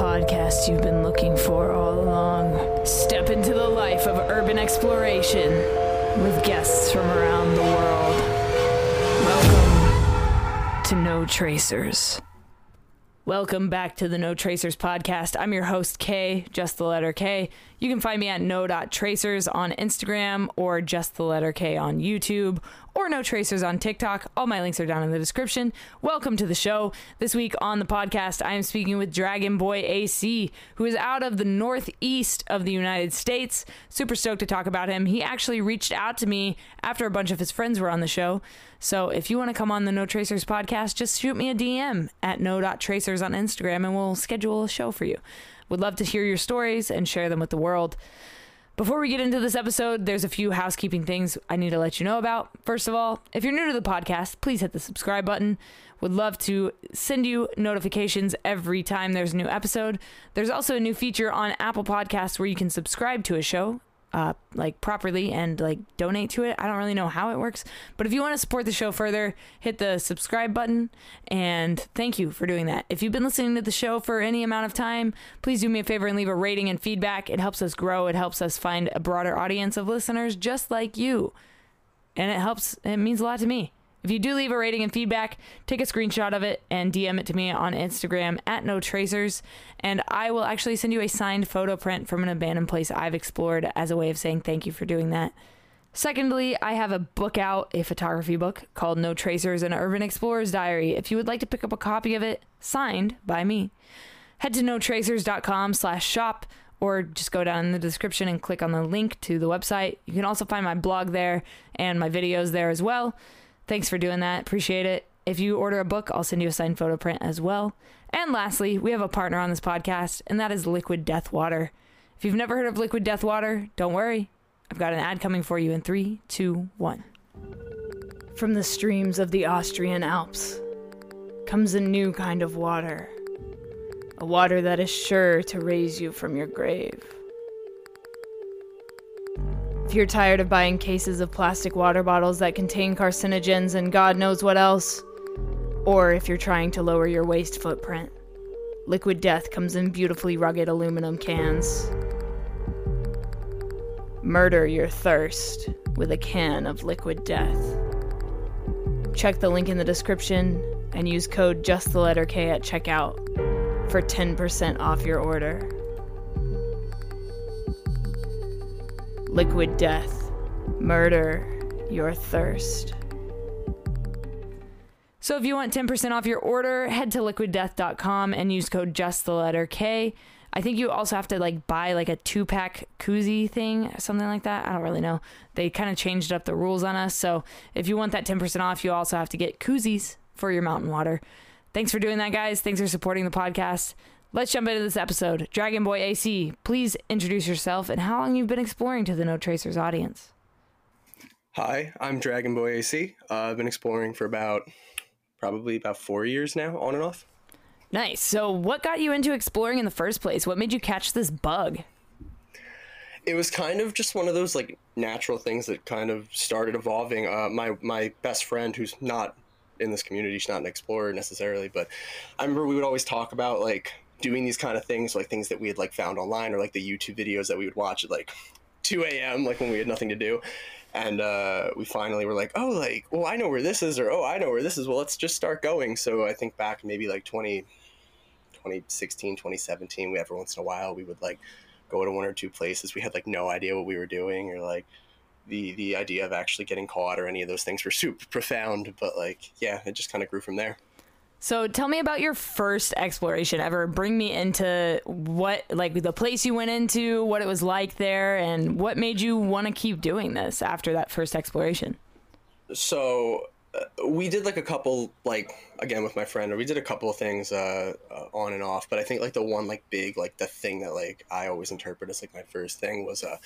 podcast you've been looking for all along. Step into the life of urban exploration with guests from around the world. Welcome to No Tracers. Welcome back to the No Tracers podcast. I'm your host, K, just the letter K. You can find me at no.tracers on Instagram or just the letter K on YouTube or No Tracers on TikTok. All my links are down in the description. Welcome to the show. This week on the podcast, I am speaking with Dragon Boy AC, who is out of the northeast of the United States. Super stoked to talk about him. He actually reached out to me after a bunch of his friends were on the show. So if you want to come on the No Tracers podcast, just shoot me a DM at no.tracers on Instagram and we'll schedule a show for you. Would love to hear your stories and share them with the world. Before we get into this episode, there's a few housekeeping things I need to let you know about. First of all, if you're new to the podcast, please hit the subscribe button. Would love to send you notifications every time there's a new episode. There's also a new feature on Apple Podcasts where you can subscribe to a show uh, like properly and like donate to it. I don't really know how it works, but if you want to support the show further, hit the subscribe button. And thank you for doing that. If you've been listening to the show for any amount of time, please do me a favor and leave a rating and feedback. It helps us grow. It helps us find a broader audience of listeners just like you, and it helps. It means a lot to me. If you do leave a rating and feedback, take a screenshot of it and DM it to me on Instagram at no tracers, and I will actually send you a signed photo print from an abandoned place I've explored as a way of saying thank you for doing that. Secondly, I have a book out, a photography book called No Tracers An Urban Explorer's Diary. If you would like to pick up a copy of it, signed by me, head to notracers.com slash shop or just go down in the description and click on the link to the website. You can also find my blog there and my videos there as well. Thanks for doing that. Appreciate it. If you order a book, I'll send you a signed photo print as well. And lastly, we have a partner on this podcast, and that is Liquid Death Water. If you've never heard of Liquid Death Water, don't worry. I've got an ad coming for you in three, two, one. From the streams of the Austrian Alps comes a new kind of water. A water that is sure to raise you from your grave. If you're tired of buying cases of plastic water bottles that contain carcinogens and God knows what else, or if you're trying to lower your waste footprint, Liquid Death comes in beautifully rugged aluminum cans. Murder your thirst with a can of Liquid Death. Check the link in the description and use code just the letter K at checkout for 10% off your order. Liquid Death. Murder your thirst. So if you want 10% off your order, head to liquiddeath.com and use code just the letter K. I think you also have to like buy like a two pack koozie thing, something like that. I don't really know. They kind of changed up the rules on us. So if you want that 10% off, you also have to get koozies for your mountain water. Thanks for doing that, guys. Thanks for supporting the podcast. Let's jump into this episode. Dragon Boy AC, please introduce yourself and how long you've been exploring to the No Tracers audience. Hi, I'm Dragon Boy AC. Uh, I've been exploring for about probably about four years now, on and off. Nice. So, what got you into exploring in the first place? What made you catch this bug? It was kind of just one of those like natural things that kind of started evolving. Uh, my my best friend, who's not in this community, she's not an explorer necessarily, but I remember we would always talk about like doing these kind of things, like things that we had like found online or like the YouTube videos that we would watch at like 2 a.m. like when we had nothing to do. And uh, we finally were like, oh, like, well, I know where this is, or oh, I know where this is. Well, let's just start going. So I think back maybe like 20, 2016, 2017, we every once in a while we would like go to one or two places. We had like no idea what we were doing, or like the the idea of actually getting caught or any of those things were super profound. But like, yeah, it just kind of grew from there. So tell me about your first exploration ever. Bring me into what, like the place you went into, what it was like there, and what made you want to keep doing this after that first exploration. So uh, we did like a couple, like again with my friend, or we did a couple of things uh, uh, on and off. But I think like the one like big, like the thing that like I always interpret as like my first thing was uh,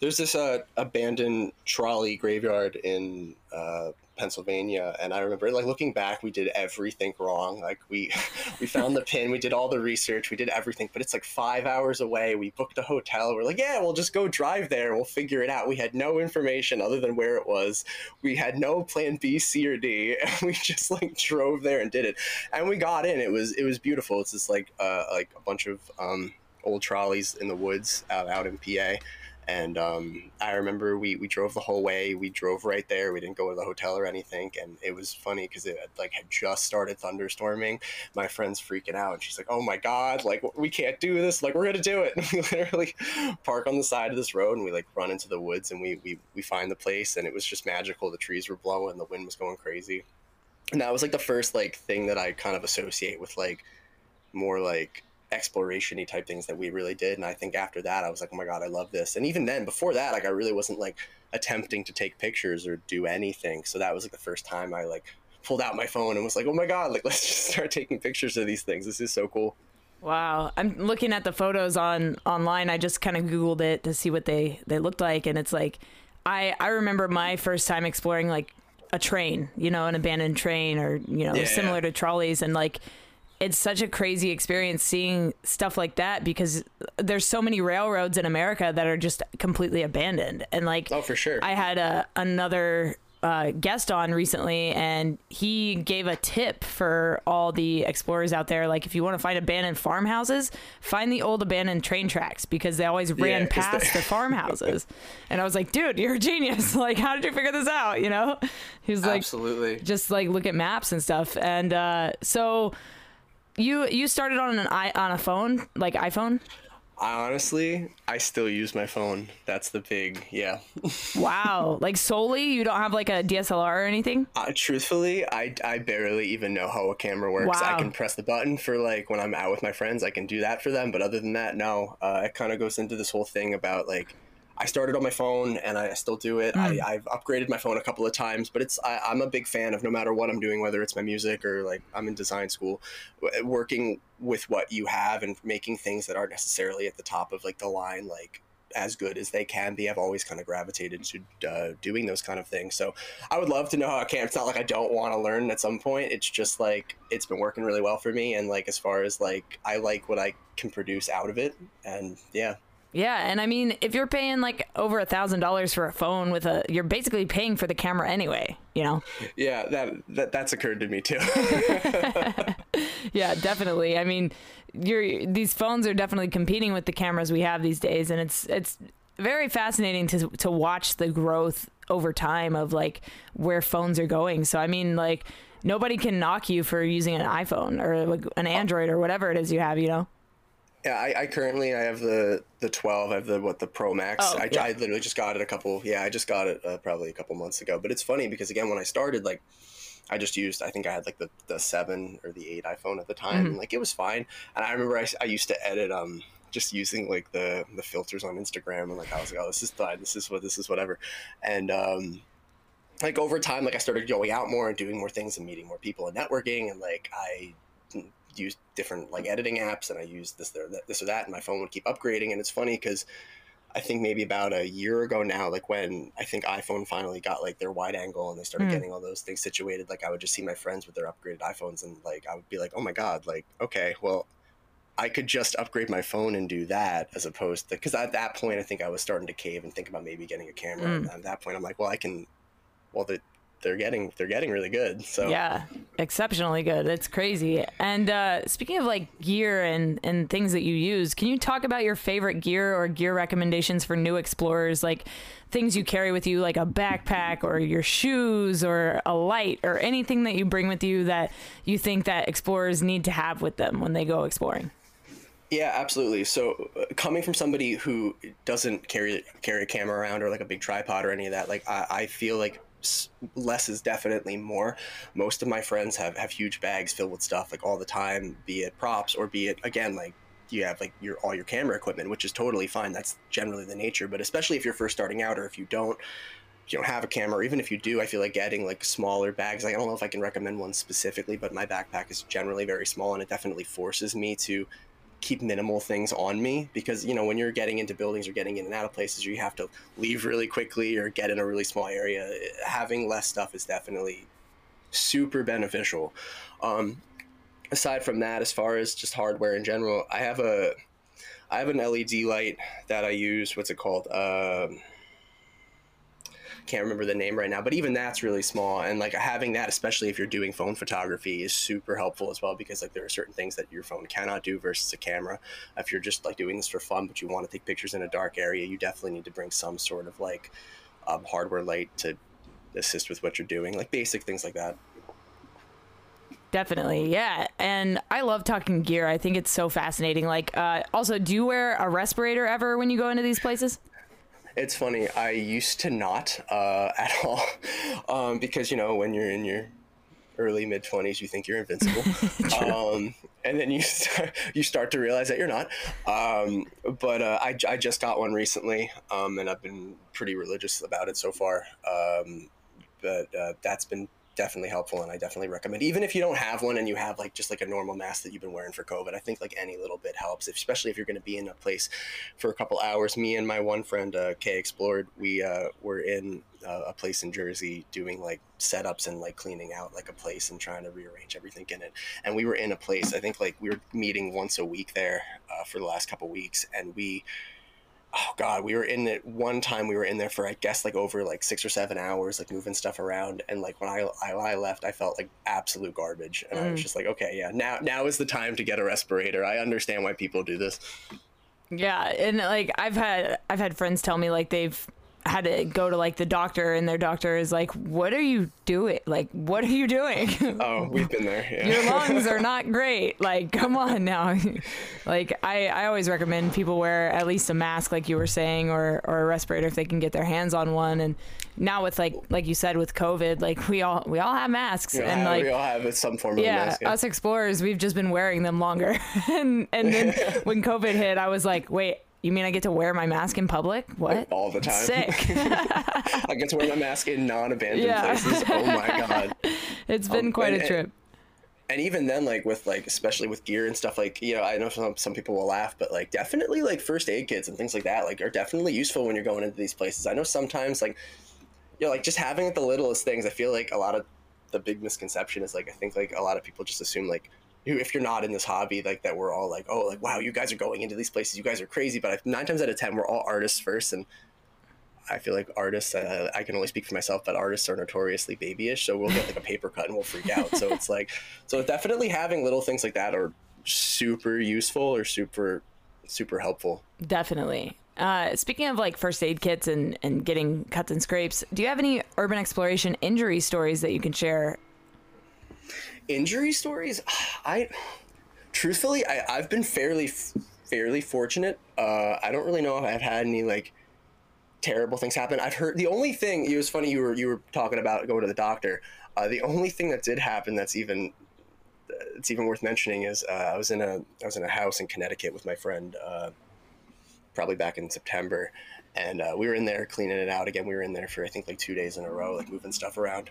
there's this uh, abandoned trolley graveyard in uh, Pennsylvania, and I remember like looking back, we did everything wrong. Like we we found the pin, we did all the research, we did everything, but it's like five hours away. We booked a hotel. We're like, yeah, we'll just go drive there. We'll figure it out. We had no information other than where it was. We had no plan B, C, or D, and we just like drove there and did it. And we got in. It was it was beautiful. It's just like uh, like a bunch of um, old trolleys in the woods out out in PA and um, I remember we, we drove the whole way. We drove right there. We didn't go to the hotel or anything. And it was funny because it like had just started thunderstorming. My friend's freaking out, and she's like, "Oh my god! Like we can't do this! Like we're gonna do it!" And we literally park on the side of this road, and we like run into the woods, and we we we find the place, and it was just magical. The trees were blowing, the wind was going crazy, and that was like the first like thing that I kind of associate with like more like exploration-y type things that we really did and i think after that i was like oh my god i love this and even then before that like i really wasn't like attempting to take pictures or do anything so that was like the first time i like pulled out my phone and was like oh my god like let's just start taking pictures of these things this is so cool Wow, I'm looking at the photos on online. I just kind of googled it to see what they they looked like, and it's like, I I remember my first time exploring like a train, you know, an abandoned train, or you know, Yeah. similar to trolleys, and like it's such a crazy experience seeing stuff like that because there's so many railroads in America that are just completely abandoned, and like oh for sure I had a another uh, guest on recently, and he gave a tip for all the explorers out there. Like, if you want to find abandoned farmhouses, find the old abandoned train tracks because they always ran 'cause past the farmhouses. and I was like, dude, you're a genius. Like, how did you figure this out? You know? He was like, absolutely just like look at maps and stuff. And uh, so. You you started on an i on a phone like iPhone. I honestly i still use my phone that's the big yeah Wow, like solely you don't have like a DSLR or anything. Uh, truthfully, I, I barely even know how a camera works. Wow. I can press the button for like when I'm out with my friends, I can do that for them. But other than that, no. Uh, it kind of goes into this whole thing about like I started on my phone and I still do it. I, I've upgraded my phone a couple of times, but it's I, I'm a big fan of no matter what I'm doing, whether it's my music or like I'm in design school, w- working with what you have and making things that aren't necessarily at the top of like the line, like as good as they can be. I've always kind of gravitated to uh, doing those kind of things. So I would love to know how I can. It's not like I don't want to learn at some point. It's just like it's been working really well for me. And like as far as like I like what I can produce out of it. And yeah, Yeah, and I mean, if you're paying like over a thousand dollars for a phone with a, you're basically paying for the camera anyway. You know? yeah, that, that that's occurred to me too. Yeah, definitely. I mean, you're these phones are definitely competing with the cameras we have these days, and it's it's very fascinating to to watch the growth over time of like where phones are going. So I mean, like nobody can knock you for using an iPhone or like an Android or whatever it is you have. You know? Yeah, I, I currently I have the the 12. I have the what the Pro Max. Oh, I, yeah. I literally just got it a couple. Yeah, I just got it uh, probably a couple months ago. But it's funny because again, when I started, like, I just used. I think I had like the the seven or the eight iPhone at the time. and, Like it was fine. And I remember I, I used to edit um just using like the the filters on Instagram and like I was like, oh, this is fine. This is what this is whatever. And um like over time, like I started going out more and doing more things and meeting more people and networking and like I used different like editing apps and I used this there this or that and my phone would keep upgrading and it's funny because I think maybe about a year ago now, like when I think iPhone finally got like their wide angle and they started Hmm. getting all those things situated, like I would just see my friends with their upgraded iPhones and like I would be like, oh my god, like okay, well, I could just upgrade my phone and do that as opposed to because at that point I think I was starting to cave and think about maybe getting a camera. Mm. And at that point, I'm like, well, I can. Well, they're, they're getting they're getting really good. So Yeah, exceptionally good. It's crazy. And uh, speaking of like gear and and things that you use, can you talk about your favorite gear or gear recommendations for new explorers? Like things you carry with you, like a backpack or your shoes or a light or anything that you bring with you that you think that explorers need to have with them when they go exploring. Yeah, absolutely. So, uh, coming from somebody who doesn't carry carry a camera around or like a big tripod or any of that, like I, I feel like less is definitely more. Most of my friends have have huge bags filled with stuff like all the time, be it props or be it again like you have like your all your camera equipment, which is totally fine. That's generally the nature. But especially if you're first starting out or if you don't you don't have a camera, or even if you do, I feel like getting like smaller bags. Like I don't know if I can recommend one specifically, but my backpack is generally very small and it definitely forces me to keep minimal things on me because you know when you're getting into buildings or getting in and out of places you have to leave really quickly or get in a really small area. Having less stuff is definitely super beneficial. Um, aside from that as far as just hardware in general i have a i have an led light that i use. What's it called? Um, can't remember the name right now, but even that's really small. And like having that, especially if you're doing phone photography, is super helpful as well because like there are certain things that your phone cannot do versus a camera. If you're just like doing this for fun, but you want to take pictures in a dark area, you definitely need to bring some sort of like um, hardware light to assist with what you're doing, like basic things like that. Definitely, yeah. And I love talking gear. I think it's so fascinating. Like, uh, also, do you wear a respirator ever when you go into these places? It's funny. I used to not uh, at all um, because you know when you're in your early mid twenties, you think you're invincible, um, and then you start, you start to realize that you're not. Um, but uh, I, I just got one recently, um, and I've been pretty religious about it so far. Um, but uh, that's been definitely helpful and I definitely recommend even if you don't have one and you have like just like a normal mask that you've been wearing for COVID I think like any little bit helps especially if you're going to be in a place for a couple hours. Me and my one friend uh, Kay explored we uh, were in uh, a place in Jersey doing like setups and like cleaning out like a place and trying to rearrange everything in it and we were in a place I think like we were meeting once a week there uh, for the last couple weeks and we oh god we were in it one time we were in there for i guess like over like six or seven hours like moving stuff around and like when i i, I left i felt like absolute garbage and mm. i was mm. just like okay yeah now now is the time to get a respirator i understand why people do this yeah and like i've had i've had friends tell me like they've had to go to like the doctor and their doctor is like what are you doing? Like what are you doing? Oh we've been there yeah. your lungs are not great. Like come on now. Like I, I always recommend people wear at least a mask like you were saying or, or a respirator if they can get their hands on one. And now with like like you said with covid like we all we all have masks yeah, and like we all have some form yeah, of mask yeah. us explorers we've just been wearing them longer. And and then when covid hit i was like wait you mean I get to wear my mask in public? What? All the time. Sick. I get to wear my mask in non-abandoned yeah. places. Oh my god. It's been um, quite and, a trip. And, and even then, like with like especially with gear and stuff, like you know, I know some some people will laugh, but like definitely like first aid kits and things like that, like are definitely useful when you're going into these places. I know sometimes like you know, like just having the littlest things. I feel like a lot of the big misconception is like I think like a lot of people just assume like if you're not in this hobby, like that, we're all like, oh, like wow, you guys are going into these places, you guys are crazy. But nine times out of ten, we're all artists first, and I feel like artists. Uh, I can only speak for myself, but artists are notoriously babyish, so we'll get like a paper cut and we'll freak out. So it's like, so definitely having little things like that are super useful or super, super helpful. Definitely. Uh, speaking of like first aid kits and, and getting cuts and scrapes, do you have any urban exploration injury stories that you can share injury stories, I truthfully, I, I've been fairly fairly fortunate. Uh, I don't really know if I've had any like terrible things happen. I've heard the only thing it was funny you were you were talking about going to the doctor. Uh, the only thing that did happen that's even it's even worth mentioning is uh, I was in a I was in a house in Connecticut with my friend uh, probably back in September, and uh, we were in there cleaning it out again. We were in there for I think like two days in a row, like moving stuff around,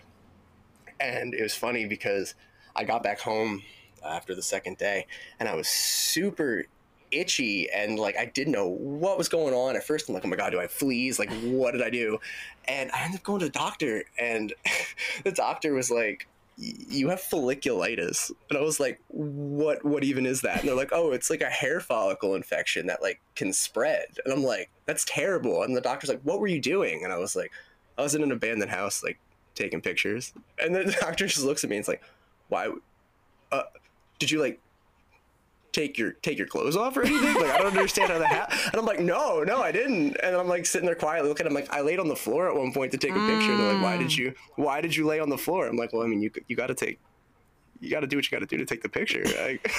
and it was funny because I got back home after the second day and I was super itchy and like I didn't know what was going on at first. I'm like, oh my god, do I have fleas? Like, what did I do? And I ended up going to the doctor, and the doctor was like, "You have folliculitis," and I was like, "What? What even is that?" And they're like, "Oh, it's like a hair follicle infection that like can spread." And I'm like, "That's terrible." And the doctor's like, "What were you doing?" And I was like, "I was in an abandoned house, like taking pictures." And the doctor just looks at me and it's like why uh, did you like take your take your clothes off or anything? Like I don't understand how that happened. And I'm like, no, no, I didn't. And I'm like sitting there quietly looking. I'm like, I laid on the floor at one point to take a picture. They're like, why did you why did you lay on the floor? I'm like, well, I mean, you you got to take you got to do what you got to do to take the picture. Like,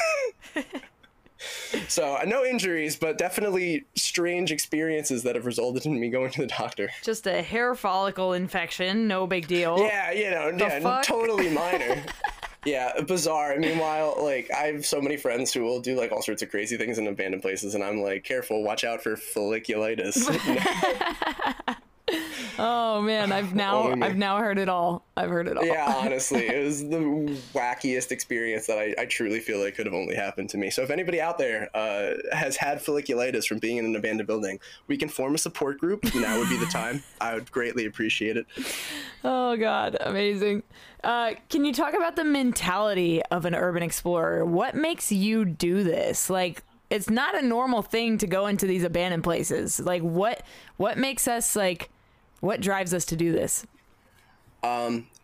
so no injuries, but definitely strange experiences that have resulted in me going to the doctor. Just a hair follicle infection, no big deal. Yeah, you know, yeah, totally minor. Yeah, bizarre. Meanwhile, like I have so many friends who will do like all sorts of crazy things in abandoned places, and I'm like, careful, watch out for folliculitis. Oh man, I've now. I've now heard it all. I've heard it all. Yeah, honestly, it was the wackiest experience that I, I truly feel like could have only happened to me. So if anybody out there uh, has had folliculitis from being in an abandoned building, we can form a support group. Now would be the time. I would greatly appreciate it. Oh god, amazing. Uh, can you talk about the mentality of an urban explorer? What makes you do this? Like it's not a normal thing to go into these abandoned places. Like what what makes us like what drives us to do this?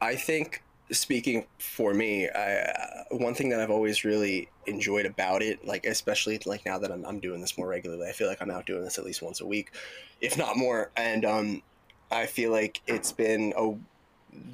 I think speaking for me, I, uh, one thing that I've always really enjoyed about it, like especially like now that I'm, I'm doing this more regularly, I feel like I'm out doing this at least once a week, if not more. And um, I feel like it's been a,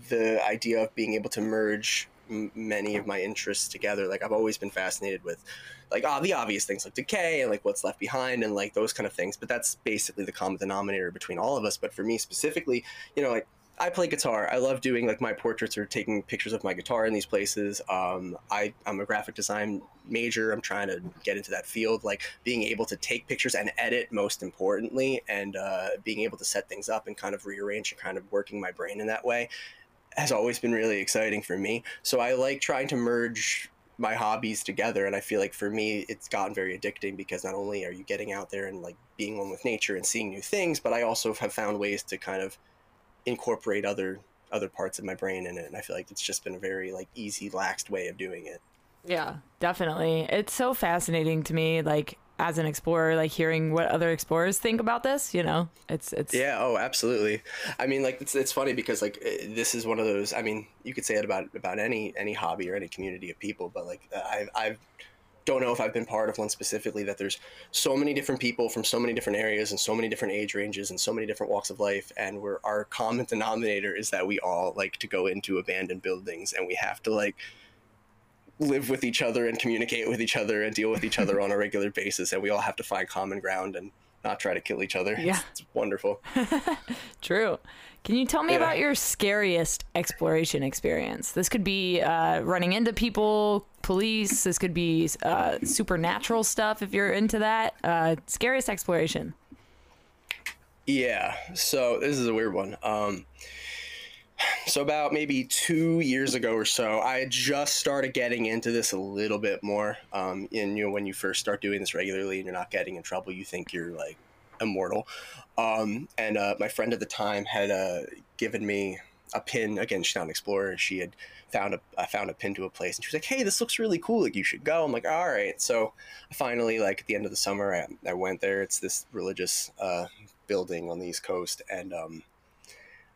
the idea of being able to merge many of my interests together. Like I've always been fascinated with like ah, the obvious things like decay and like what's left behind and like those kind of things. But that's basically the common denominator between all of us. But for me specifically, you know, like I play guitar. I love doing like my portraits or taking pictures of my guitar in these places. Um, I, I'm a graphic design major. I'm trying to get into that field. Like being able to take pictures and edit, most importantly, and uh, being able to set things up and kind of rearrange and kind of working my brain in that way has always been really exciting for me. So I like trying to merge my hobbies together and I feel like for me it's gotten very addicting because not only are you getting out there and like being one with nature and seeing new things, but I also have found ways to kind of incorporate other other parts of my brain in it and i feel like it's just been a very like easy laxed way of doing it Yeah, definitely. It's so fascinating to me, like as an explorer, like hearing what other explorers think about this. You know, it's it's yeah oh absolutely i mean like it's, it's funny because like eh, this is one of those i mean you could say it about about any any hobby or any community of people but like i i don't know if I've been part of one specifically that there's so many different people from so many different areas and so many different age ranges and so many different walks of life and we're our common denominator is that we all like to go into abandoned buildings and we have to like live with each other and communicate with each other and deal with each other on a regular basis and we all have to find common ground and not try to kill each other. Yeah. It's, it's wonderful. True. Can you tell me Yeah. about your scariest exploration experience? This could be uh, running into people, police. This could be uh, supernatural stuff if you're into that. Uh, scariest exploration. Yeah. So this is a weird one. Um, so about maybe two years ago or so, I just started getting into this a little bit more. Um, and you know, when you first start doing this regularly and you're not getting in trouble, you think you're like immortal. Um, and uh, my friend at the time had uh, given me a pin. Again, she's not an explorer. She had found a I found a pin to a place, and she was like, "Hey, this looks really cool. Like, you should go." I'm like, "All right." So finally, like, at the end of the summer, I, I went there. It's this religious uh, building on the East Coast, and um,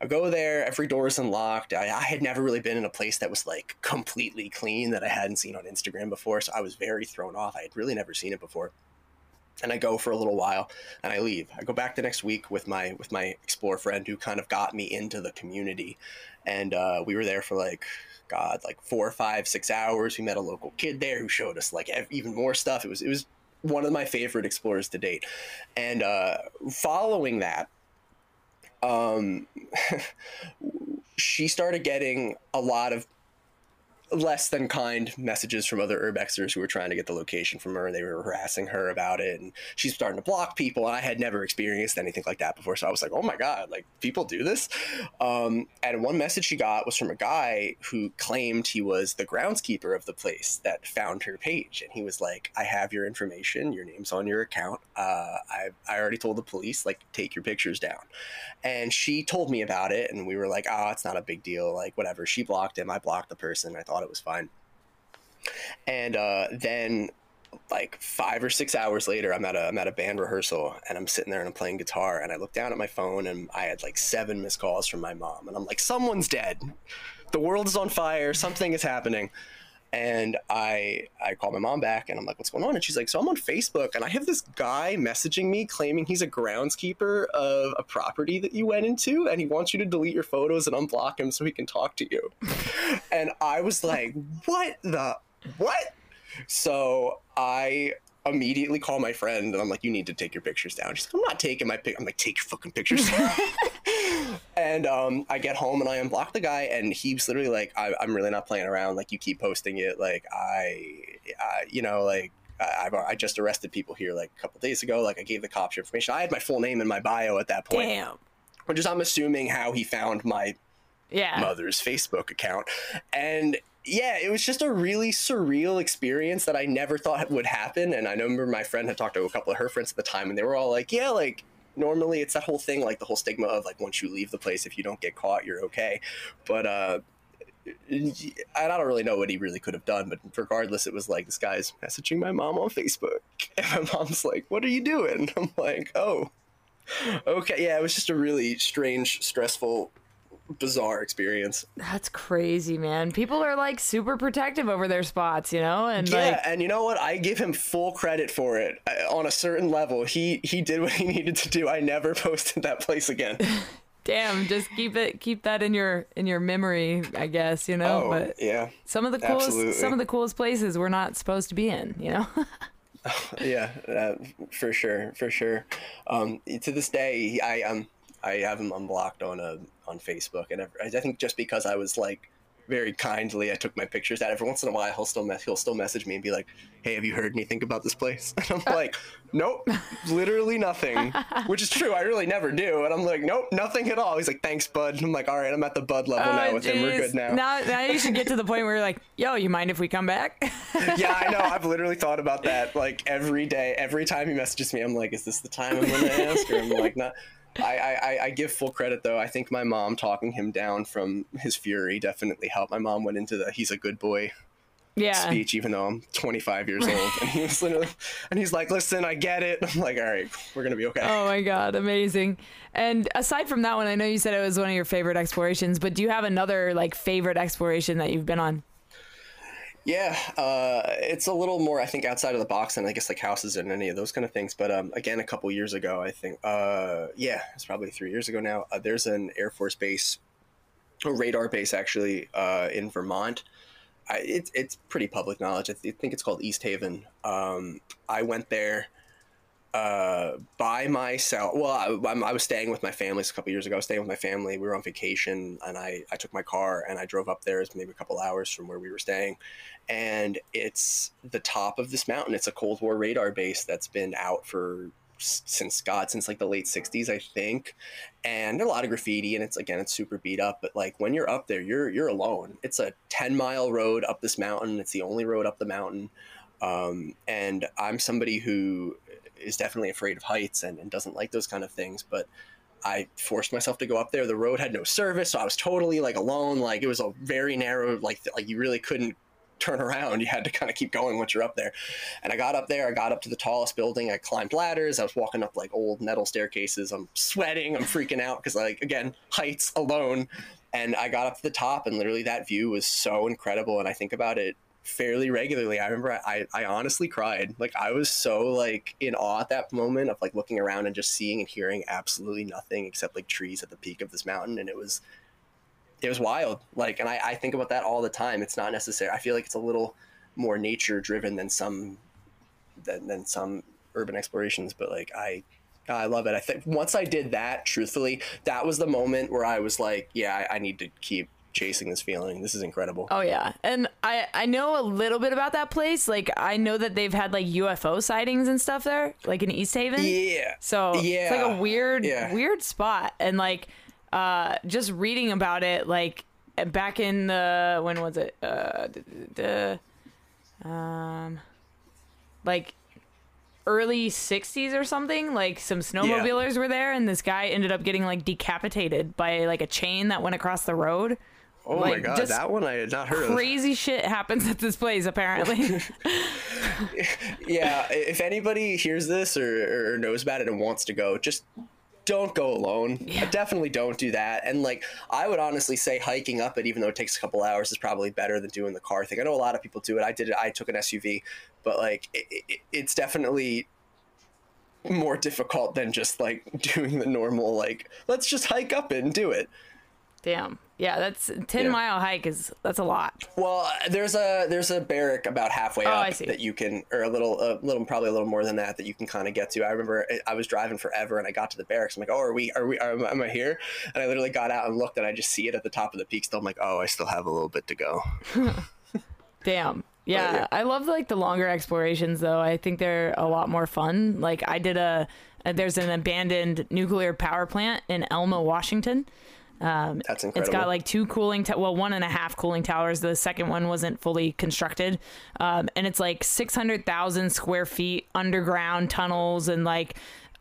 I go there. Every door is unlocked. I, I had never really been in a place that was like completely clean that I hadn't seen on Instagram before, so I was very thrown off. I had really never seen it before and I go for a little while and I leave. I go back the next week with my with my explorer friend who kind of got me into the community, and uh, we were there for like God like four, five, six hours. We met a local kid there who showed us like ev- even more stuff. It was it was one of my favorite explorers to date, and uh, following that. Um, she started getting a lot of less than kind messages from other urbexers who were trying to get the location from her and they were harassing her about it and she's starting to block people and i had never experienced anything like that before so i was like oh my god like people do this? Um, and one message she got was from a guy who claimed he was the groundskeeper of the place that found her page and he was like i have your information your name's on your account uh, I, I already told the police like take your pictures down. And she told me about it and we were like oh it's not a big deal like whatever she blocked him i blocked the person i thought it was fine. And uh, then like five or six hours later i'm at a i'm at a band rehearsal and i'm sitting there and i'm playing guitar and i look down at my phone and i had like seven missed calls from my mom and i'm like someone's dead. The world is on fire. Something is happening and I I call my mom back and I'm like, what's going on? And she's like, so I'm on Facebook and I have this guy messaging me claiming he's a groundskeeper of a property that you went into and he wants you to delete your photos and unblock him so he can talk to you. and I was like, what the what? So I immediately call my friend and I'm like, you need to take your pictures down. She's like, I'm not taking my pic. I'm like, take your fucking pictures down. and um, I get home and I unblock the guy, and he's literally like, I, "I'm really not playing around. Like, you keep posting it. Like, I, I you know, like." I, I've, I just arrested people here like a couple days ago. Like I gave the cops your information. I had my full name in my bio at that point. Damn. which is I'm assuming how he found my Yeah. mother's Facebook account. And yeah, it was just a really surreal experience that I never thought would happen. And I remember my friend had talked to a couple of her friends at the time, and they were all like, yeah, like normally it's that whole thing, like the whole stigma of like once you leave the place, if you don't get caught, you're okay. But, uh, I don't really know what he really could have done, but regardless, it was like this guy's messaging my mom on Facebook, and my mom's like, "What are you doing?" I'm like, "Oh, okay, yeah." It was just a really strange, stressful, bizarre experience. That's crazy, man. People are like super protective over their spots, you know? And Yeah, like and you know what? I give him full credit for it. I- On a certain level, he he did what he needed to do. I never posted that place again. damn, just keep it keep that in your in your memory, I guess, you know? Oh, but yeah, some of the coolest absolutely. some of the coolest places we're not supposed to be in, you know? yeah, uh, for sure, for sure. Um, to this day, I um I have him unblocked on a on Facebook, and I think just because I was like very kindly, I took my pictures out. Every once in a while, he'll still me- he'll still message me and be like, "Hey, have you heard anything about this place?" And I'm like, "Nope, literally nothing," which is true. I really never do, and I'm like, "Nope, nothing at all." He's like, "Thanks, bud." And I'm like, "All right, I'm at the bud level oh, now Oh, with him. We're good now." Now now you should get to the point where you're like, yo, you mind if we come back? yeah, I know. I've literally thought about that like every day. Every time he messages me, I'm like, "Is this the time I'm going to ask?" Or I'm like, "Not." I, I, I give full credit though. I think my mom talking him down from his fury definitely helped. My mom went into the "he's a good boy" yeah. speech, even though I'm 25 years old, and he was literally, and he's like, "Listen, I get it." I'm like, "All right, we're gonna be okay." Oh my god, amazing. And aside from that one, I know you said it was one of your favorite explorations, but do you have another like favorite exploration that you've been on? Yeah, uh, it's a little more, I think, outside of the box than I guess like houses and any of those kind of things. But um, again, a couple years ago, I think, uh, yeah, it's probably three years ago now. Uh, there's an Air Force base, a radar base actually uh, in Vermont. I, it's it's pretty public knowledge. I th- think it's called East Haven. Um, I went there uh, by myself. Well, I, I'm- was staying with my family a couple years ago. I was staying with my family. We were on vacation, and I, I took my car and I drove up there. It's maybe a couple hours from where we were staying, and it's the top of this mountain. It's a Cold War radar base that's been out for since God, since like the late '60s, I think. And a lot of graffiti, and it's again, it's super beat up. But like when you're up there, you're you're alone. It's a 10 mile road up this mountain. It's the only road up the mountain. Um, and I'm somebody who is definitely afraid of heights and, and doesn't like those kind of things. But I forced myself to go up there. The road had no service, so I was totally like alone. Like it was a very narrow, like like you really couldn't turn around. You had to kind of keep going once you're up there. And I got up there. I got up to the tallest building. I climbed ladders. I was walking up like old metal staircases. I'm sweating. I'm freaking out because like again heights alone. And I got up to the top, and literally that view was so incredible. And I think about it fairly regularly. I remember I, I honestly cried. Like I was so like in awe at that moment of like looking around and just seeing and hearing absolutely nothing except like trees at the peak of this mountain. And it was it was wild. Like and I, I think about that all the time. It's not necessary. I feel like it's a little more nature driven than some than, than some urban explorations, but like I I love it. I think once I did that, truthfully, that was the moment where I was like, yeah, I, I need to keep chasing this feeling. This is incredible. Oh yeah, and I I know a little bit about that place. Like I know that they've had like UFO sightings and stuff there, like in East Haven. Yeah. So yeah. it's like a weird Yeah. weird spot, and like uh, just reading about it, like back in the when was it? Uh, the um, like early 60s or something like some snowmobilers were there and this guy ended up getting like decapitated by like a chain that went across the road Oh my like, god, that one I had not heard of. crazy shit happens at this place apparently Yeah, if anybody hears this or, or knows about it and wants to go, just don't go alone. Definitely don't do that. And like, I would honestly say hiking up it, even though it takes a couple hours, is probably better than doing the car thing. I know a lot of people do it. I did it. I took an SUV, but like, it, it, it's definitely more difficult than just like doing the normal like let's just hike up it and do it damn yeah that's 10 Yeah. mile hike is that's a lot Well, there's a there's a barrack about halfway Oh, up that you can, or a little, a little, probably a little more than that that you can kind of get to. I remember I- I was driving forever and I got to the barracks. I'm like, oh, are we, are we, are, am I here? And I literally got out and looked and I just see it at the top of the peak. Still, I'm like, oh, I still have a little bit to go. damn Yeah, yeah. I love like the longer explorations though. I think they're a lot more fun. Like I did a there's an abandoned nuclear power plant in Elma, Washington. Um, That's It's incredible. got like two cooling, ta- well, one and a half cooling towers. The second one wasn't fully constructed, um, and it's like six hundred thousand square feet underground tunnels and like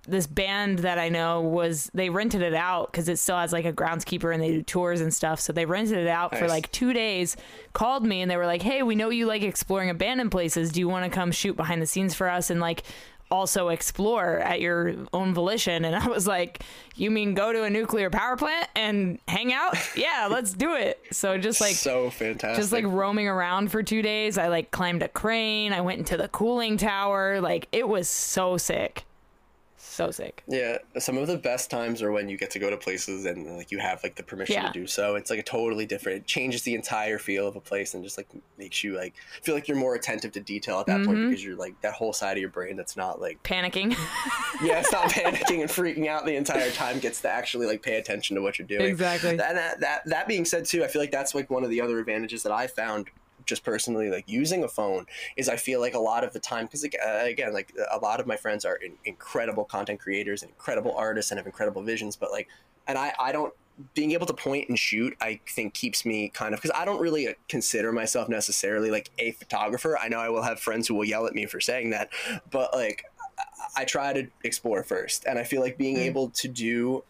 this band that I know was they rented it out because it still has like a groundskeeper and they do tours and stuff. So they rented it out for like two days. Called me and they were like, "Hey, we know you like exploring abandoned places. Do you want to come shoot behind the scenes for us and like also explore at your own volition?" And I was like, "You mean go to a nuclear power plant and hang out? Yeah, let's do it." So just like so fantastic. just like roaming around for two days. I like climbed a crane. I went into the cooling tower. Like it was so sick, so sick. Yeah, some of the best times are when you get to go to places and like you have like the permission Yeah. to do so. It's like a totally different. It changes the entire feel of a place and just like makes you like feel like you're more attentive to detail at that Mm-hmm. point because you're like that whole side of your brain that's not like Panicking. yeah, it's not panicking and freaking out the entire time. Gets to actually like pay attention to what you're doing. Exactly. And that that that being said too, I feel like that's like one of the other advantages that I found just personally like using a phone is I feel like a lot of the time because uh, again like a lot of my friends are in, incredible content creators and incredible artists and have incredible visions but like and I I don't being able to point and shoot I think keeps me kind of because I don't really uh, consider myself necessarily like a photographer. I know I will have friends who will yell at me for saying that but like I try to explore first, and I feel like being able to do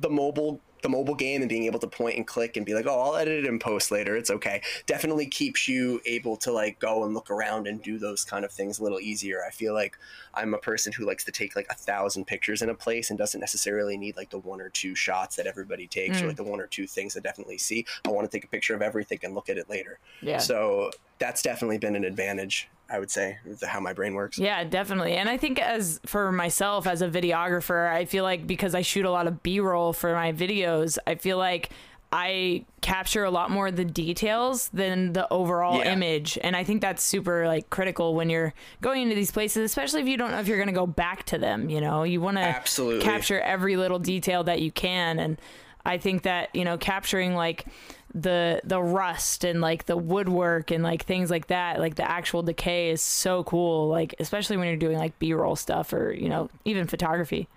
the mobile the mobile game and being able to point and click and be like, oh, I'll edit it in post later. It's okay. Definitely keeps you able to like go and look around and do those kind of things a little easier. I feel like I'm a person who likes to take like a thousand pictures in a place and doesn't necessarily need like the one or two shots that everybody takes or mm. like the one or two things I definitely see. I want to take a picture of everything and look at it later. Yeah. So that's definitely been an advantage, I would say, how my brain works. Yeah, definitely. And I think as for myself as a videographer, I feel like because I shoot a lot of B-roll for my videos, I feel like I capture a lot more of the details than the overall Yeah. image. And I think that's super like critical when you're going into these places, especially if you don't know if you're going to go back to them, you know. You want to Absolutely. capture every little detail that you can and I think that, you know, capturing like the the rust and like the woodwork and like things like that, like the actual decay is so cool, like especially when you're doing like B-roll stuff or, you know, even photography.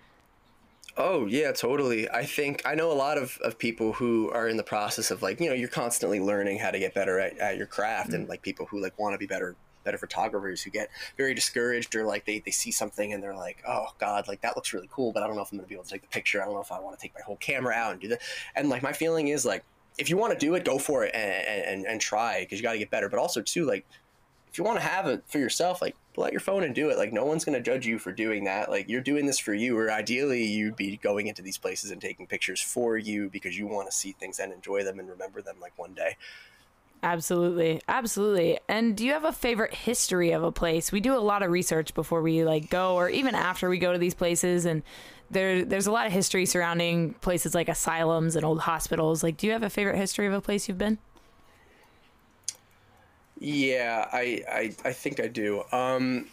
Oh yeah, totally. I think I know a lot of, of people who are in the process of like, you know, you're constantly learning how to get better at, at your craft and mm. like people who like want to be better better photographers who get very discouraged or like they, they see something and they're like, oh God, like that looks really cool, but I don't know if I'm gonna be able to take the picture. I don't know if I want to take my whole camera out and do that. And like my feeling is like if you want to do it, go for it and and, and try because you gotta get better. But also too, like if you want to have it for yourself, like pull out your phone and do it. Like no one's going to judge you for doing that. Like you're doing this for you, or ideally you'd be going into these places and taking pictures for you because you want to see things and enjoy them and remember them like one day. Absolutely. Absolutely. And do you have a favorite history of a place? We do a lot of research before we like go or even after we go to these places and there there's a lot of history surrounding places like asylums and old hospitals. Like do you have a favorite history of a place you've been? Yeah, I I, I think I do. Um,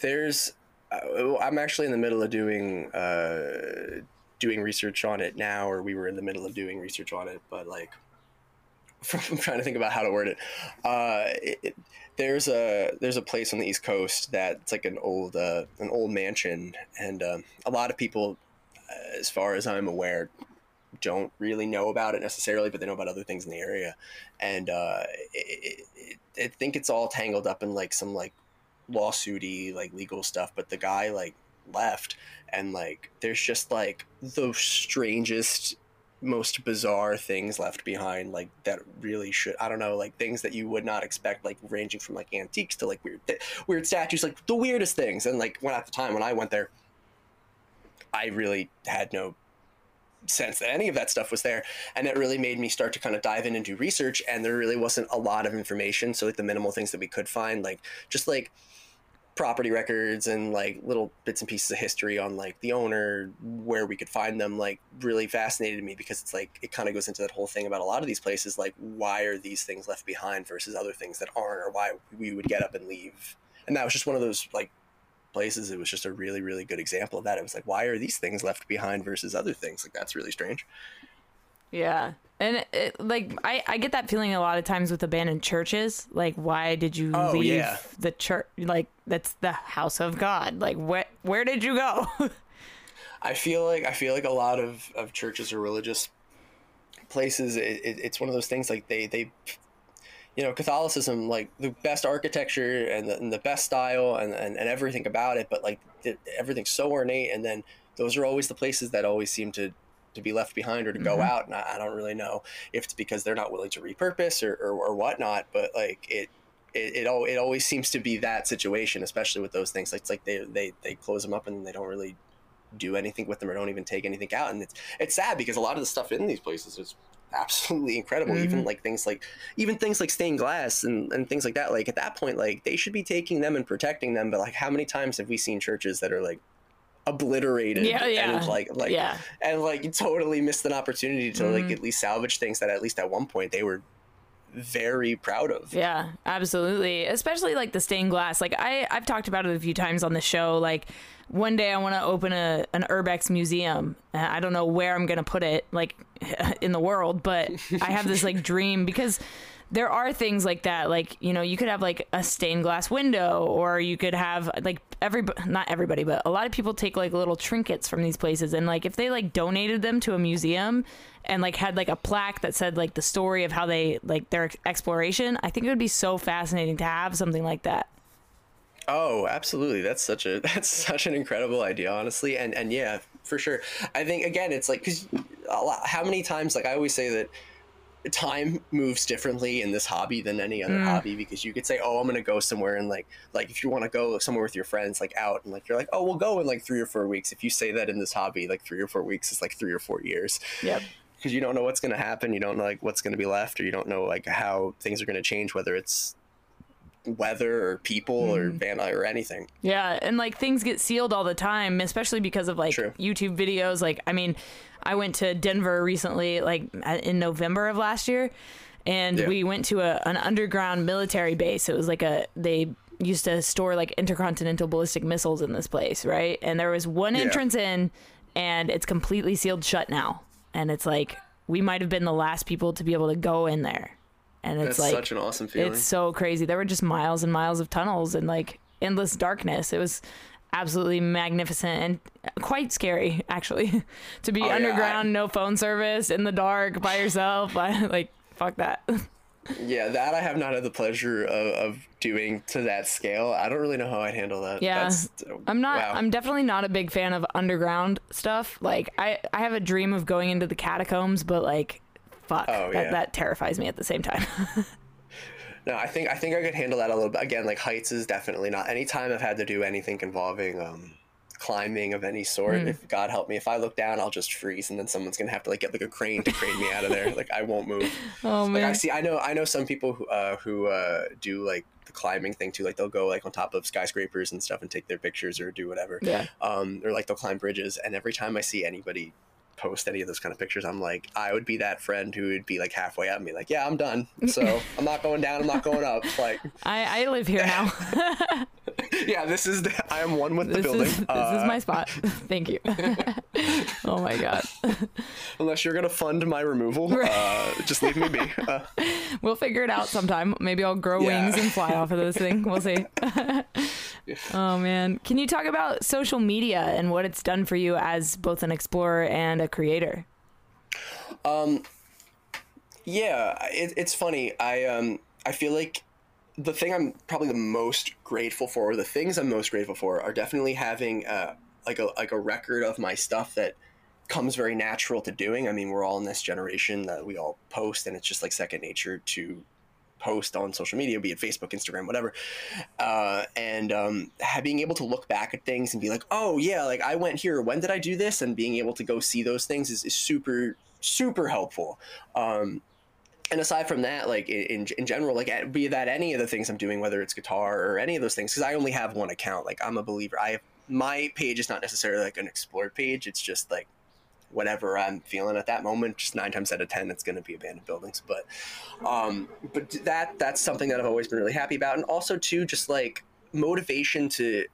there's uh, I'm actually in the middle of doing uh, doing research on it now, or we were in the middle of doing research on it, but like I'm trying to think about how to word it. Uh, it, it there's a there's a place on the East Coast that's like an old uh, an old mansion, and um, a lot of people, uh, as far as I'm aware, don't really know about it necessarily, but they know about other things in the area, and uh, it, I think it's all tangled up in like some like lawsuity like legal stuff. But the guy like left, and like there's just like the strangest most bizarre things left behind like that really should i don't know like things that you would not expect like ranging from like antiques to like weird weird statues like the weirdest things. And like when at the time when i went there i really had no sense that any of that stuff was there. And it really made me start to kind of dive in and do research. And there really wasn't a lot of information. So like the minimal things that we could find like just like property records and like little bits and pieces of history on like the owner where we could find them like really fascinated me because it's like it kind of goes into that whole thing about a lot of these places like why are these things left behind versus other things that aren't or why we would get up and leave. And that was just one of those like places it was just a really really good example of that. It was like why are these things left behind versus other things? Like that's really strange. Yeah. And it, like I, I get that feeling a lot of times with abandoned churches. Like, why did you Oh, leave yeah. the church? Like, that's the house of God. Like, where where did you go? I feel like I feel like a lot of, of churches or religious places. It, it, it's one of those things like they they, you know, Catholicism like the best architecture and the, and the best style and, and, and everything about it, but like everything's so ornate, and then those are always the places that always seem to to be left behind or to go mm-hmm. out. And I, I don't really know if it's because they're not willing to repurpose or, or, or whatnot, but like it. It, it, al- it always seems to be that situation, especially with those things. Like, it's like they, they, they close them up and they don't really do anything with them or don't even take anything out. And it's it's sad because a lot of the stuff in these places is absolutely incredible. Even mm-hmm. like things like even things like stained glass and, and things like that. Like at that point, like they should be taking them and protecting them. But like how many times have we seen churches that are like obliterated Yeah, yeah. and like like Yeah. and like you totally missed an opportunity to Mm-hmm. like at least salvage things that at least at one point they were very proud of. Yeah, absolutely. Especially like the stained glass. Like I I've talked about it a few times on the show. Like one day I want to open a an Urbex museum. I don't know where I'm going to put it like in the world, but I have this like dream because there are things like that like you know you could have like a stained glass window or you could have like every not everybody but a lot of people take like little trinkets from these places and like if they like donated them to a museum and like had like a plaque that said like the story of how they like their exploration i think it would be so fascinating to have something like that Oh, absolutely. That's such a that's such an incredible idea, honestly. And and yeah, for sure. I think again, it's like because how many times like I always say that time moves differently in this hobby than any other mm. hobby because you could say, oh, I'm gonna go somewhere and like like if you want to go somewhere with your friends like out and like you're like, oh, we'll go in like three or four weeks. If you say that in this hobby, like three or four weeks is like three or four years yep because you don't know what's to happen you don't know like what's to be left or you don't know like how things are to change whether it's weather or people or mm. van or anything Yeah, and like things get sealed all the time, especially because of like True. YouTube videos. Like, I mean, I went to Denver recently, like in November of last year, and Yeah. we went to a, an underground military base. It was like a they used to store like intercontinental ballistic missiles in this place, right? And there was one Yeah. entrance in, and it's completely sealed shut now. And it's like we might have been the last people to be able to go in there. And it's that's like such an awesome feeling it's so crazy. There were just miles and miles of tunnels and like endless darkness. It was absolutely magnificent and quite scary, actually, to be Oh, yeah, underground, no phone service, in the dark by yourself. like, fuck that. yeah that i have not had the pleasure of, of doing to that scale i don't really know how i'd handle that Yeah. That's, I'm not. wow. I'm definitely not a big fan of underground stuff. Like, I I have a dream of going into the catacombs, but like, fuck, Oh, that yeah. that terrifies me at the same time. No i think i think i could handle that a little bit again like heights is definitely not anytime i've had to do anything involving um climbing of any sort Hmm. if god help me if i look down i'll just freeze and then someone's gonna have to like get like a crane to crane me out of there like i won't move oh Like I man. see, I know, I know some people who uh, who uh, do like the climbing thing too. Like they'll go like on top of skyscrapers and stuff and take their pictures or do whatever. Yeah. Um, or like they'll climb bridges. And every time I see anybody post any of those kind of pictures, I'm like, I would be that friend who would be like halfway up and be like, Yeah, I'm done. So I'm not going down. I'm not going up. Like, I I live here now. yeah, this is the, I am one with the building. is this Uh, is my spot. Thank you. oh my god. unless you're gonna fund my removal, uh, just leave me be. Uh, We'll figure it out sometime. Maybe I'll grow Yeah. wings and fly off of this thing. We'll see. oh man. Can you talk about social media and what it's done for you as both an explorer and a creator? Yeah, it, it's funny. I um I feel like the thing I'm probably the most grateful for, or the things I'm most grateful for, are definitely having uh like a like a record of my stuff that comes very natural to doing. I mean, we're all in this generation that we all post, and it's just like second nature to post on social media, be it Facebook, Instagram, whatever. Uh, and um, being able to look back at things and be like, oh yeah, like I went here. When did I do this? And being able to go see those things is, is super super helpful. Um, and aside from that, like in, in general, like be that any of the things I'm doing, whether it's guitar or any of those things, because I only have one account. Like I'm a believer. I my page is not necessarily like an explored page. It's just like whatever I'm feeling at that moment. Just nine times out of ten, it's going to be abandoned buildings. But um, but that that's something that I've always been really happy about, and also too, just like motivation to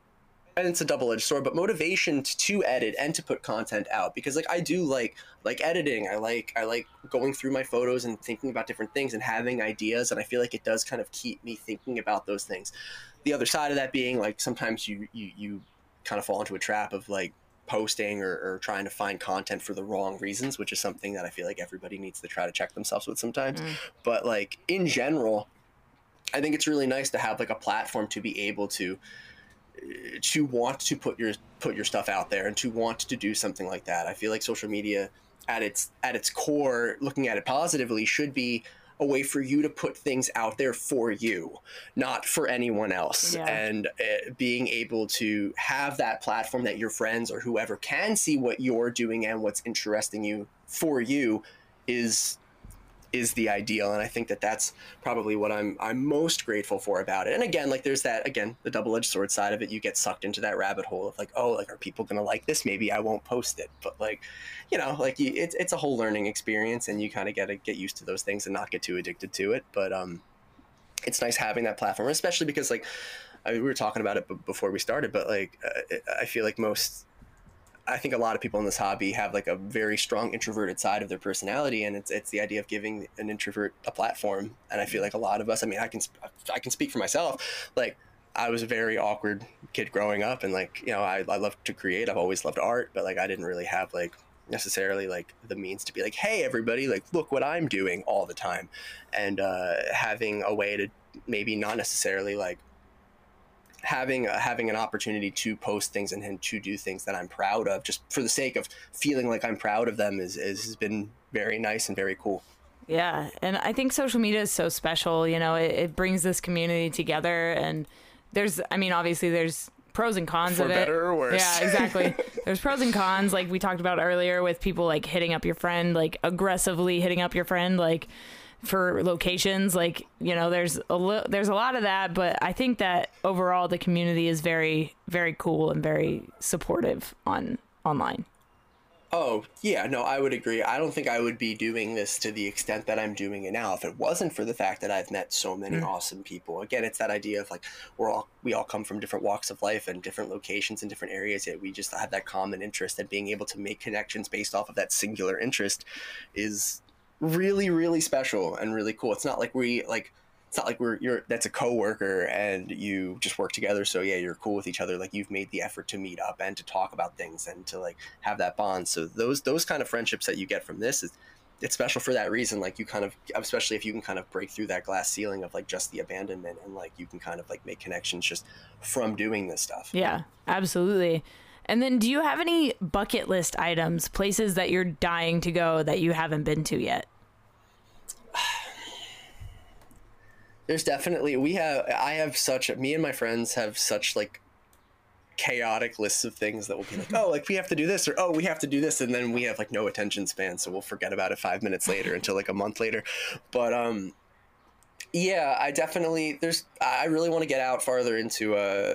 and it's a double-edged sword but motivation to, to edit and to put content out because like i do like like editing i like i like going through my photos and thinking about different things and having ideas and i feel like it does kind of keep me thinking about those things the other side of that being like sometimes you you, you kind of fall into a trap of like posting or, or trying to find content for the wrong reasons which is something that i feel like everybody needs to try to check themselves with sometimes Mm. but like in general i think it's really nice to have like a platform to be able to to want to put your put your stuff out there and to want to do something like that. I feel like social media at its at its core, looking at it positively, should be a way for you to put things out there for you, not for anyone else. Yeah. And uh, being able to have that platform that your friends or whoever can see what you're doing and what's interesting you for you is is the ideal and i think that that's probably what i'm i'm most grateful for about it. And again like there's that again the double-edged sword side of it. You get sucked into that rabbit hole of like oh like are people gonna like this? Maybe i won't post it. But like you know like you, it's, it's a whole learning experience and you kind of got to get used to those things and not get too addicted to it. But um it's nice having that platform especially because like I mean, we were talking about it b- before we started but like uh, i feel like most I think a lot of people in this hobby have like a very strong introverted side of their personality, and it's it's the idea of giving an introvert a platform. And I feel like a lot of us. I mean, I can I can speak for myself. Like I was a very awkward kid growing up, and like you know, I I love to create. I've always loved art, but like I didn't really have like necessarily like the means to be like, hey, everybody, like look what I'm doing all the time, and uh, having a way to maybe not necessarily like having uh, having an opportunity to post things and, and to do things that I'm proud of, just for the sake of feeling like I'm proud of them, is, is has been very nice and very cool. Yeah, and I think social media is so special. You know, it, it brings this community together, and there's, I mean, obviously there's pros and cons For of it. better or worse. Yeah, exactly. there's pros and cons, like we talked about earlier, with people like hitting up your friend, like aggressively hitting up your friend, like for locations. Like you know, there's a li- there's a lot of that, but I think that overall the community is very very cool and very supportive on online. Oh, yeah, no, I would agree. I don't think I would be doing this to the extent that I'm doing it now if it wasn't for the fact that I've met so many mm. awesome people. Again, it's that idea of like we're all we all come from different walks of life and different locations and different areas, yet we just have that common interest and being able to make connections based off of that singular interest is really, really special and really cool. It's not like we like it's not like we're you're that's a coworker and you just work together so yeah you're cool with each other like you've made the effort to meet up and to talk about things and to like have that bond so those those kind of friendships that you get from this is it's special for that reason like you kind of especially if you can kind of break through that glass ceiling of like just the abandonment and like you can kind of like make connections just from doing this stuff Yeah, absolutely. And then, do you have any bucket list items, places that you're dying to go that you haven't been to yet? There's definitely we have i have such me and my friends have such like chaotic lists of things that will be like oh like we have to do this or oh we have to do this and then we have like no attention span so we'll forget about it five minutes later until like a month later. But um yeah i definitely there's i really want to get out farther into uh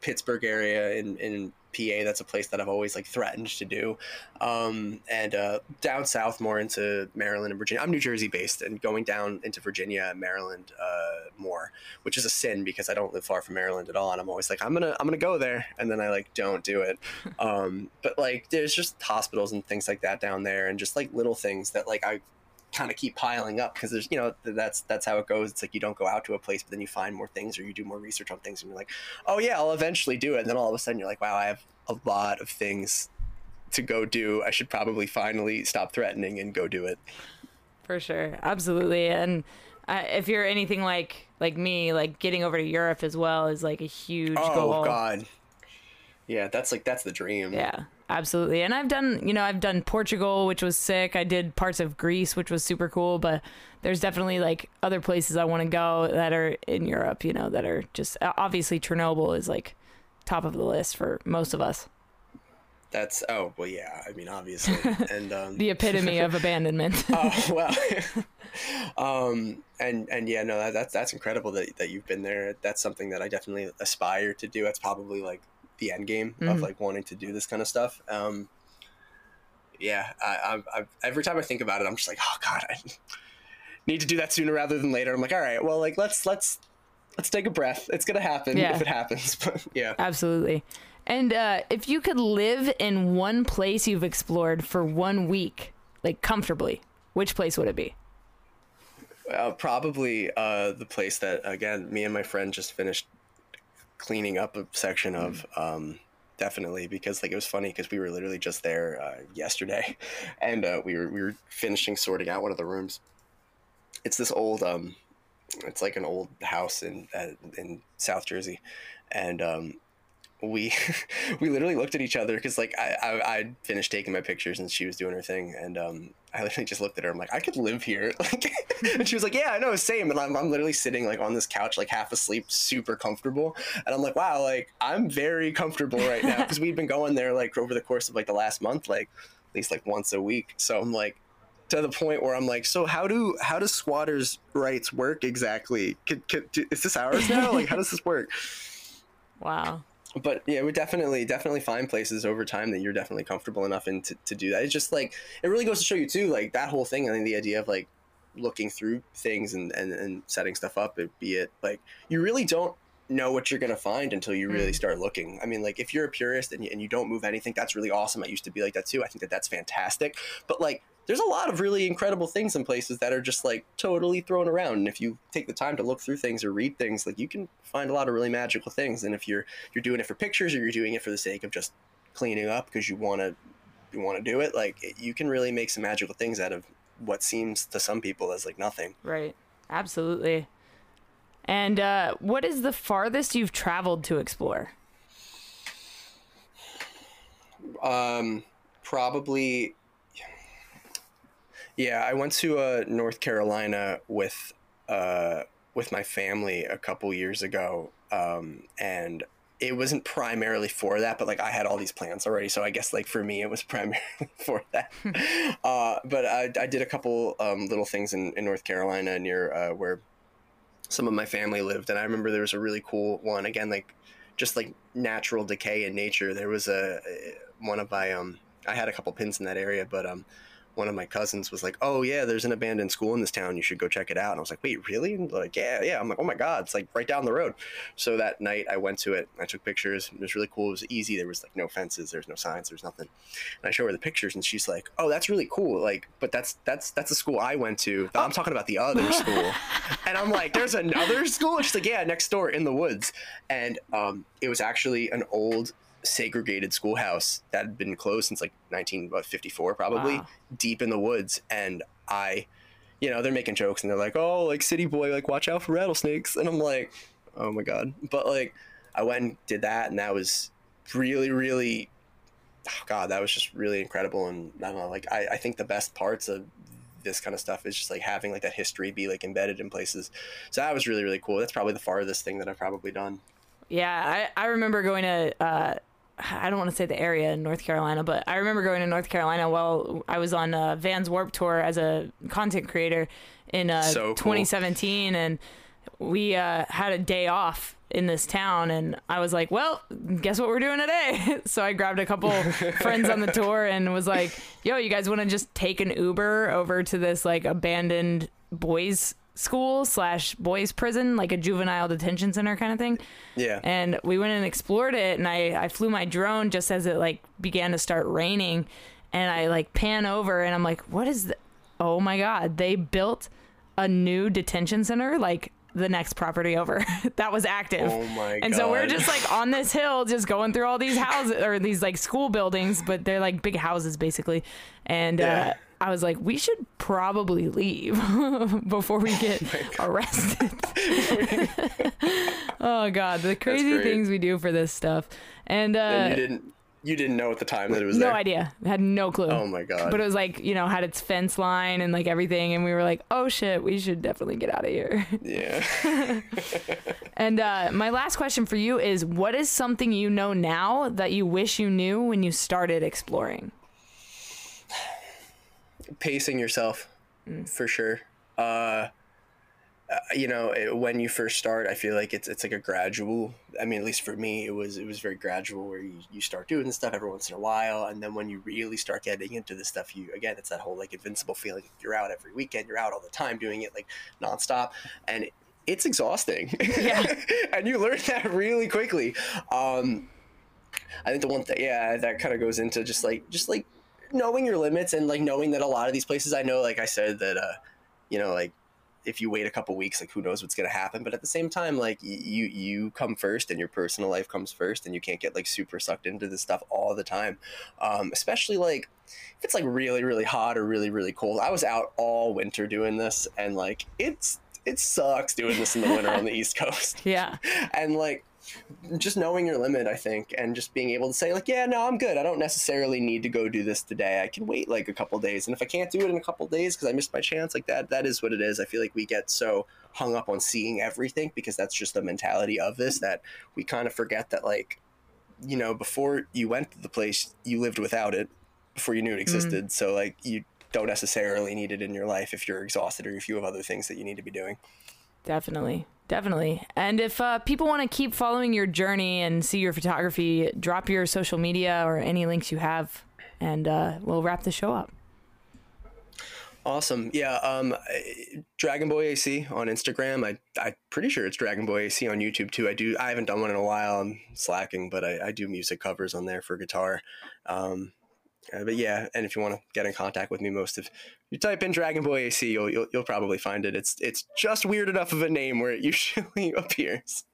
pittsburgh area in in PA. That's a place that I've always like threatened to do, um, and uh, down south more into Maryland and Virginia. I'm New Jersey based, and going down into Virginia and Maryland uh, more, which is a sin because I don't live far from Maryland at all, and I'm always like I'm gonna I'm gonna go there, and then I like don't do it. um, but like there's just hospitals and things like that down there, and just like little things that like I kind of keep piling up because there's you know that's that's how it goes. It's like you don't go out to a place but then you find more things or you do more research on things and you're like oh yeah i'll eventually do it. And then all of a sudden you're like wow i have a lot of things to go do. I should probably finally stop threatening and go do it. For sure, absolutely. And uh, if you're anything like like me, like getting over to Europe as well is like a huge oh goal. god. Yeah that's like that's the dream. Yeah, absolutely. And I've done, you know, I've done Portugal, which was sick. I did parts of Greece, which was super cool. But there's definitely like other places I want to go that are in Europe, you know, that are just obviously Chernobyl is like top of the list for most of us. that's oh well yeah i mean obviously and um The epitome of abandonment. oh well um and and yeah no that, that's that's incredible that, that you've been there that's something that i definitely aspire to do that's probably like the end game of Mhm. like wanting to do this kind of stuff um yeah I, I, I every time i think about it i'm just like oh god i need to do that sooner rather than later i'm like all right well like let's let's let's take a breath. It's gonna happen Yeah. if it happens. But yeah. Absolutely. And uh, if you could live in one place you've explored for one week, like comfortably, which place would it be? Uh, probably uh, the place that again me and my friend just finished cleaning up a section of. Um, definitely because like it was funny because we were literally just there uh, yesterday, and uh, we were we were finishing sorting out one of the rooms. It's this old um, it's like an old house in uh, in South Jersey, and um, we we literally looked at each other because like I, I I finished taking my pictures and she was doing her thing and um I literally just looked at her I'm like I could live here like and she was like yeah I know same and I'm, I'm literally sitting like on this couch like half asleep super comfortable and I'm like wow like I'm very comfortable right now because we've been going there like over the course of like the last month like at least like once a week so I'm like to the point where I'm like, so how do how does squatters' rights work exactly? Could, could, do, is this ours now? Like, how does this work? Wow. But yeah, we definitely definitely find places over time that you're definitely comfortable enough in to, to do that. It's just like it really goes to show you too, like that whole thing. I think the idea of like looking through things and, and, and setting stuff up, it, be it like you really don't know what you're gonna find until you really Mm. start looking. I mean, like if you're a purist and you, and you don't move anything, that's really awesome. I used to be like that too. I think that that's fantastic. But like, there's a lot of really incredible things in places that are just like totally thrown around. And if you take the time to look through things or read things, like you can find a lot of really magical things. And if you're you're doing it for pictures or you're doing it for the sake of just cleaning up because you want to you want to do it, like it, you can really make some magical things out of what seems to some people as like nothing. Right. Absolutely. And uh, what is the farthest you've traveled to explore? Um, probably. Yeah, I went to uh, North Carolina with uh, with my family a couple years ago, um, and it wasn't primarily for that, but like I had all these plans already, so I guess like for me it was primarily for that. uh, but I, I did a couple um, little things in, in North Carolina near uh, where some of my family lived, and I remember there was a really cool one again, like just like natural decay in nature. There was a one of my um I had a couple pins in that area, but um one of my cousins was like, "Oh yeah, there's an abandoned school in this town. You should go check it out." And I was like, "Wait, really?" And like, "Yeah, yeah." I'm like, "Oh my god, it's like right down the road." So that night I went to it. I took pictures. It was really cool. It was easy. There was like no fences. There's no signs. There's nothing. And I show her the pictures, and she's like, "Oh, that's really cool. Like, but that's that's that's the school I went to. I'm talking about the other school." and I'm like, "There's another school?" And she's like, "Yeah, next door in the woods." And um, it was actually an old segregated schoolhouse that had been closed since like 1954 probably Wow. deep in the woods. And i you know they're making jokes and they're like oh like city boy like watch out for rattlesnakes. And i'm like oh my god. But like i went and did that and that was really really oh god that was just really incredible. And i don't know like i, I think the best parts of this kind of stuff is just like having like that history be like embedded in places. So that was really really cool. That's probably the farthest thing that i've probably done. Yeah, I, I remember going to, uh, I don't want to say the area in North Carolina, but I remember going to North Carolina while I was on uh, Vans Warped Tour as a content creator in uh, So cool. 2017. And we uh, had a day off in this town. And I was like, well, guess what we're doing today? so I grabbed a couple friends on the tour and was like, yo, you guys want to just take an Uber over to this like abandoned boys school slash boys prison, like a juvenile detention center kind of thing. Yeah. And we went and explored it and I, I flew my drone just as it like began to start raining and i like pan over and i'm like what is the oh my god they built a new detention center like the next property over. That was active. Oh my and so we're just like on this hill just going through all these houses or these like school buildings but they're like big houses basically. And Yeah. uh I was like, we should probably leave before we get arrested. oh god, the crazy things we do for this stuff. And uh and you didn't you didn't know at the time that it was no there idea. Had no clue. oh my god But it was like, you know, had its fence line and like everything and we were like, "Oh shit, we should definitely get out of here." yeah and uh my last question for you is what is something you know now that you wish you knew when you started exploring? Pacing yourself Mm. for sure uh uh, you know it- when you first start i feel like it's it's like a gradual i mean at least for me it was it was very gradual where you, you start doing this stuff every once in a while and then when you really start getting into this stuff you again it's that whole like invincible feeling you're out every weekend you're out all the time doing it like nonstop and it's exhausting. Yeah. and you learn that really quickly. Um, I think the one thing, yeah, that kind of goes into just like, just like knowing your limits and like knowing that a lot of these places, I know, like I said, that, uh, you know, like if you wait a couple weeks, like who knows what's going to happen. But at the same time, like you, you come first and your personal life comes first and you can't get like super sucked into this stuff all the time. Um, especially like, if it's like really, really hot or really, really cold. I was out all winter doing this and like, it's, it sucks doing this in the winter on the East Coast. Yeah. And like just knowing your limit, I think, and just being able to say like, yeah, no, I'm good. I don't necessarily need to go do this today. I can wait like a couple days. And if I can't do it in a couple days because I missed my chance, like that, that is what it is. I feel like we get so hung up on seeing everything because that's just the mentality of this that we kind of forget that like, you know, before you went to the place, you lived without it before you knew it mm. existed. So like you don't necessarily need it in your life if you're exhausted or if you have other things that you need to be doing. Definitely. Definitely. And if uh, people want to keep following your journey and see your photography, drop your social media or any links you have, and uh, we'll wrap the show up. Awesome. Yeah. Um, Dragon Boy AC on Instagram. I, I'm pretty sure it's Dragon Boy AC on YouTube too. I do. I haven't done one in a while. I'm slacking, but I, I do music covers on there for guitar. Um, uh, but yeah, and if you want to get in contact with me, most of you type in Dragon Boy AC, you'll, you'll you'll probably find it. It's it's just weird enough of a name where it usually appears.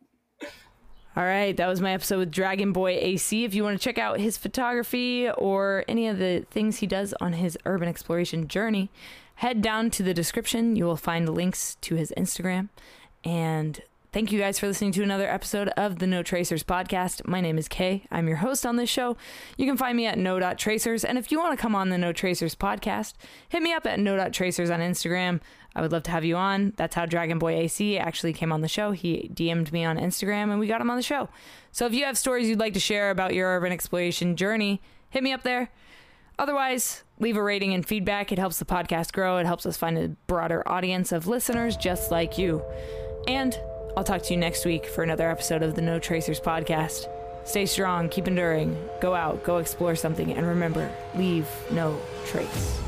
All right, that was my episode with Dragon Boy AC. If you want to check out his photography or any of the things he does on his urban exploration journey, head down to the description. You will find links to his Instagram and Thank you guys for listening to another episode of the No Tracers podcast. My name is Kay. I'm your host on this show. You can find me at no.tracers. And if you want to come on the No Tracers podcast, hit me up at no.tracers on Instagram. I would love to have you on. That's how Dragon Boy AC actually came on the show. He DM'd me on Instagram and we got him on the show. So if you have stories you'd like to share about your urban exploration journey, hit me up there. Otherwise, leave a rating and feedback. It helps the podcast grow. It helps us find a broader audience of listeners just like you. And I'll talk to you next week for another episode of the No Tracers podcast. Stay strong, keep enduring, go out, go explore something, and remember leave no trace.